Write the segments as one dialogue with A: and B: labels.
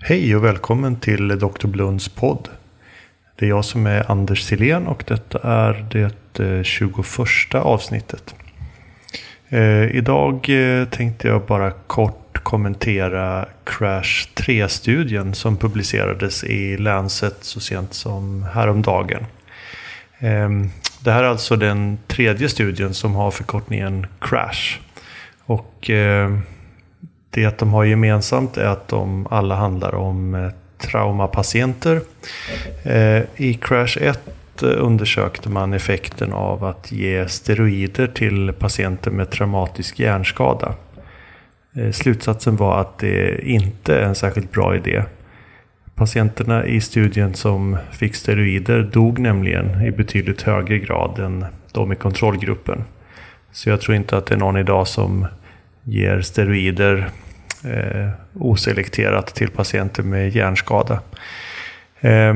A: Hej och välkommen till Dr. Blunds podd. Det är jag som är Anders Silén och detta är det eh, 21 avsnittet. Eh, idag eh, tänkte jag bara kort kommentera Crash 3-studien som publicerades i Lancet så sent som häromdagen. Ehm, det här är alltså den tredje studien som har förkortningen Crash. Och ehm, det de har gemensamt är att de alla handlar om eh, traumapatienter. Eh, I Crash 1 eh, undersökte man effekten av att ge steroider till patienter med traumatisk hjärnskada. Eh, slutsatsen var att det inte är en särskilt bra idé. Patienterna i studien som fick steroider dog nämligen i betydligt högre grad än de i kontrollgruppen. Så jag tror inte att det är någon idag som ger steroider eh, oselekterat till patienter med hjärnskada. Eh,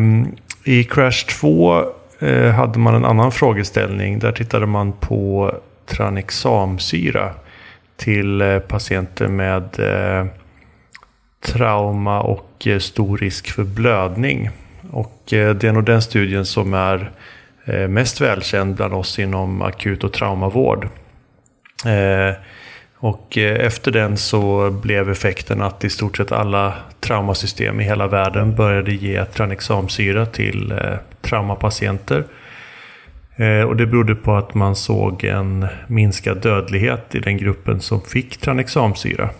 A: I Crash 2 eh, hade man en annan frågeställning. Där tittade man på tranexamsyra till eh, patienter med eh, trauma och eh, stor risk för blödning. Och eh, det är nog den studien som är eh, mest välkänd bland oss inom akut och traumavård. Eh, och eh, efter den så blev effekten att i stort sett alla traumasystem i hela världen började ge tranexamsyra till eh, traumapatienter. Eh, och det berodde på att man såg en minskad dödlighet i den gruppen som fick tranexamsyra.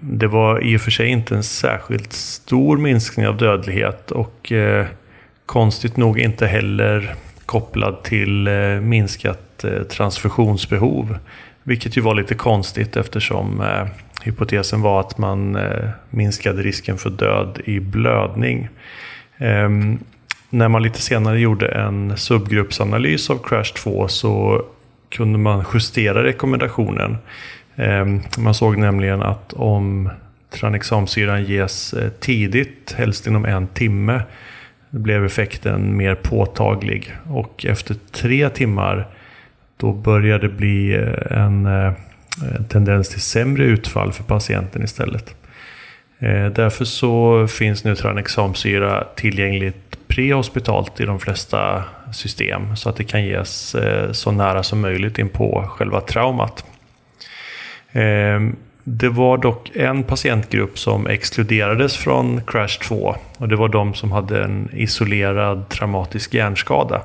A: Det var i och för sig inte en särskilt stor minskning av dödlighet och konstigt nog inte heller kopplad till minskat transfusionsbehov. Vilket ju var lite konstigt eftersom eh, hypotesen var att man eh, minskade risken för död i blödning. Eh, när man lite senare gjorde en subgruppsanalys av Crash 2 så kunde man justera rekommendationen. Ehm, man såg nämligen att om tranexamsyran ges eh, tidigt, helst inom en timme, blev effekten mer påtaglig. Och efter tre timmar då börjar det bli eh, en, eh, en tendens till sämre utfall för patienten istället. Eh, därför så finns nu tranexamsyra tillgängligt prehospitalt i de flesta system så att det kan ges så nära som möjligt in på själva traumat. Ehm, det var dock en patientgrupp som exkluderades från Crash 2 och det var de som hade en isolerad traumatisk hjärnskada.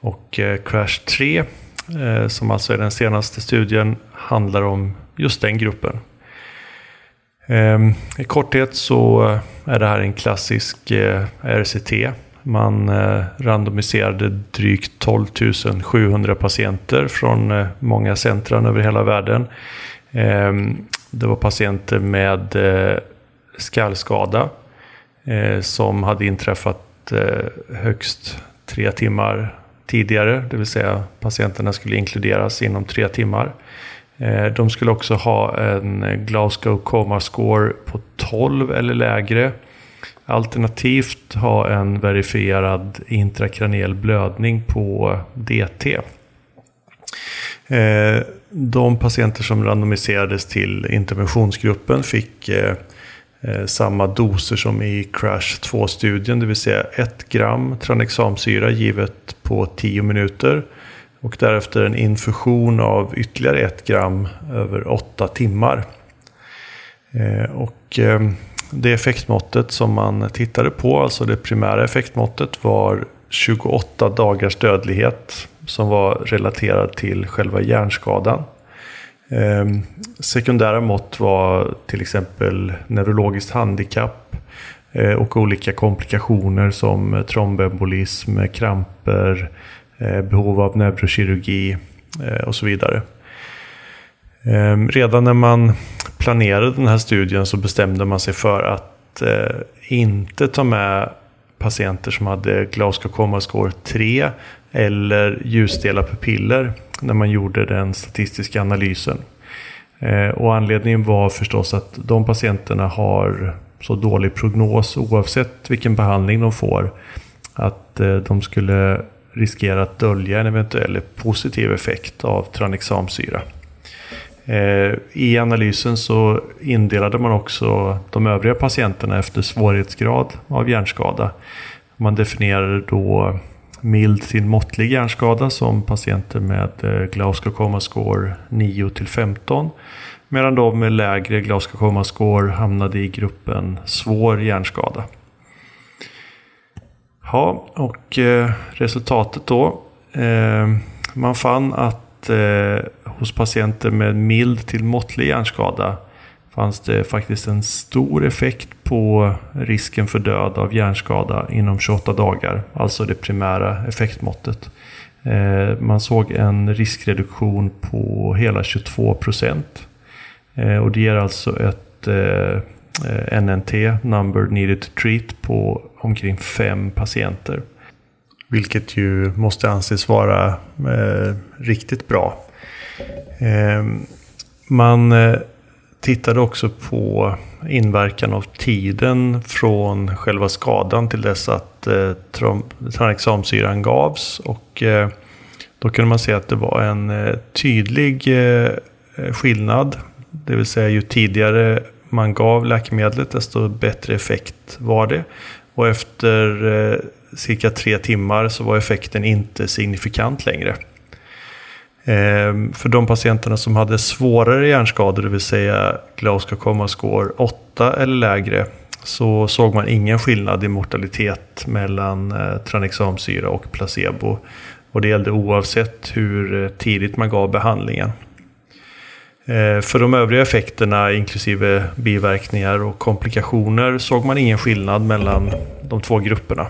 A: Och Crash 3 Eh, som alltså är den senaste studien, handlar om just den gruppen. Ehm, I korthet så är det här en klassisk eh, RCT. Man eh, randomiserade drygt 12 700 patienter från många centran över hela världen. Ehm, det var patienter med skallskada som hade inträffat högst tre timmar tidigare, det vill säga patienterna skulle inkluderas inom tre timmar. Eh, de skulle också ha en Glasgow Coma Score på 12 eller lägre. Alternativt ha en verifierad intrakraniell blödning på DT. Eh, de patienter som randomiserades till interventionsgruppen fick eh, Eh, samma doser som i Crash 2-studien, det vill säga 1 gram tranexamsyra givet på 10 minuter. Och därefter en infusion av ytterligare 1 gram över 8 timmar. Eh, och eh, det effektmåttet som man tittade på, alltså det primära effektmåttet var 28 dagars dödlighet som var relaterad till själva hjärnskadan. Eh, sekundära mått var till exempel neurologiskt handikapp eh, och olika komplikationer som eh, trombembolism, eh, kramper, eh, behov av neurokirurgi eh, och så vidare. Ehm, redan när man planerade den här studien så bestämde man sig för att inte ta med patienter som hade Glasgow Coma Score 3 eller ljusstela pupiller när man gjorde den statistiska analysen. Eh, och anledningen var förstås att de patienterna har så dålig prognos oavsett vilken behandling de får. Att eh, de skulle riskera att dölja en eventuell positiv effekt av tranexamsyra. Eh, I analysen så indelade man också de övriga patienterna efter svårighetsgrad av hjärnskada. Man definierade då mild till måttlig hjärnskada som patienter med eh, Glasgow Score 9 till 15 Medan de med lägre Glasgow score hamnade i gruppen svår hjärnskada. Ja, och eh, resultatet då. Man fann att eh, hos patienter med mild till måttlig hjärnskada fanns det faktiskt en stor effekt på risken för död av hjärnskada inom 28 dagar. Alltså det primära effektmåttet. Eh, man såg en riskreduktion på hela 22 procent. Eh, och det ger alltså ett eh, eh, NNT, number needed to treat, på omkring fem patienter. Vilket ju måste anses vara eh, riktigt bra. Eh, man eh, tittade också på inverkan av tiden från själva skadan till dess att eh, tranexamsyran gavs. Och, eh, då kunde man se att det var en eh, tydlig eh, skillnad det vill säga ju tidigare man gav läkemedlet desto bättre effekt var det. Och efter eh, cirka tre timmar så var effekten inte signifikant längre. Ehm, för de patienterna som hade svårare hjärnskador, det vill säga Glasgow Score 8 eller lägre, så såg man ingen skillnad i mortalitet mellan eh, tranexamsyra och placebo. Och det gällde oavsett hur tidigt man gav behandlingen. Ehm, för de övriga effekterna, inklusive biverkningar och komplikationer, såg man ingen skillnad mellan de två grupperna.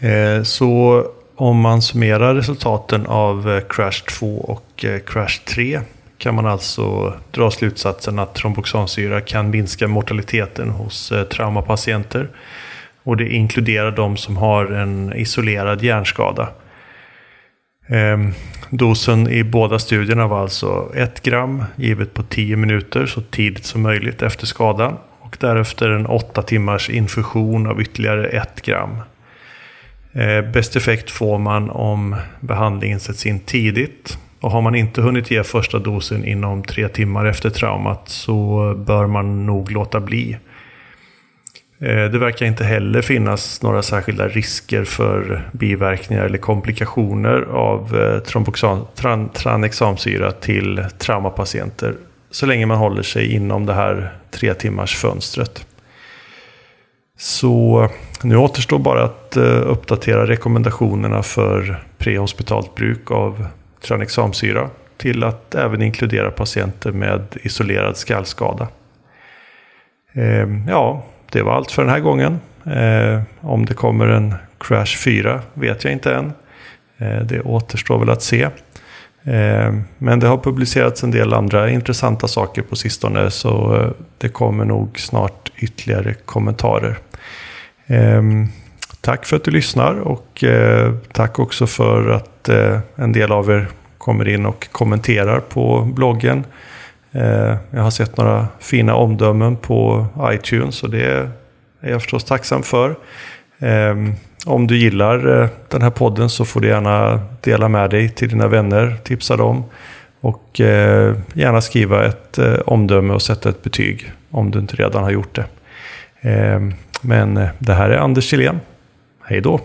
A: Eh, så om man summerar resultaten av eh, Crash 2 och eh, Crash 3 kan man alltså dra slutsatsen att tromboxansyra kan minska mortaliteten hos traumapatienter. Och det inkluderar de som har en isolerad hjärnskada. Ehm, dosen i båda studierna var alltså 1 gram givet på 10 minuter så tidigt som möjligt efter skadan. Och därefter en 8 timmars infusion av ytterligare 1 gram. Eh, bäst effekt får man om behandlingen sätts in tidigt. Och har man inte hunnit ge första dosen inom tre timmar efter traumat så bör man nog låta bli. Eh, det verkar inte heller finnas några särskilda risker för biverkningar eller komplikationer av eh, tranexamsyra till traumapatienter så länge man håller sig inom det här tre timmars fönstret. Så nu återstår bara att eh, uppdatera rekommendationerna för prehospitalt bruk av tranexamsyra till att även inkludera patienter med isolerad skallskada. Ehm, ja, det var allt för den här gången. Eh, om det kommer en Crash 4 vet jag inte än. Eh, det återstår väl att se. Ehm, men det har publicerats en del andra intressanta saker på sistone så det kommer nog snart ytterligare kommentarer. Ehm, tack för att du lyssnar och eh, tack också för att eh, en del av er kommer in och kommenterar på bloggen. Eh, jag har sett några fina omdömen på iTunes och det är jag förstås tacksam för. Ehm, om du gillar den här podden så får du gärna dela med dig till dina vänner, tipsa dem. Och gärna skriva ett omdöme och sätta ett betyg om du inte redan har gjort det. Ehm, men eh, det här är Anders Kjellén. Hej då!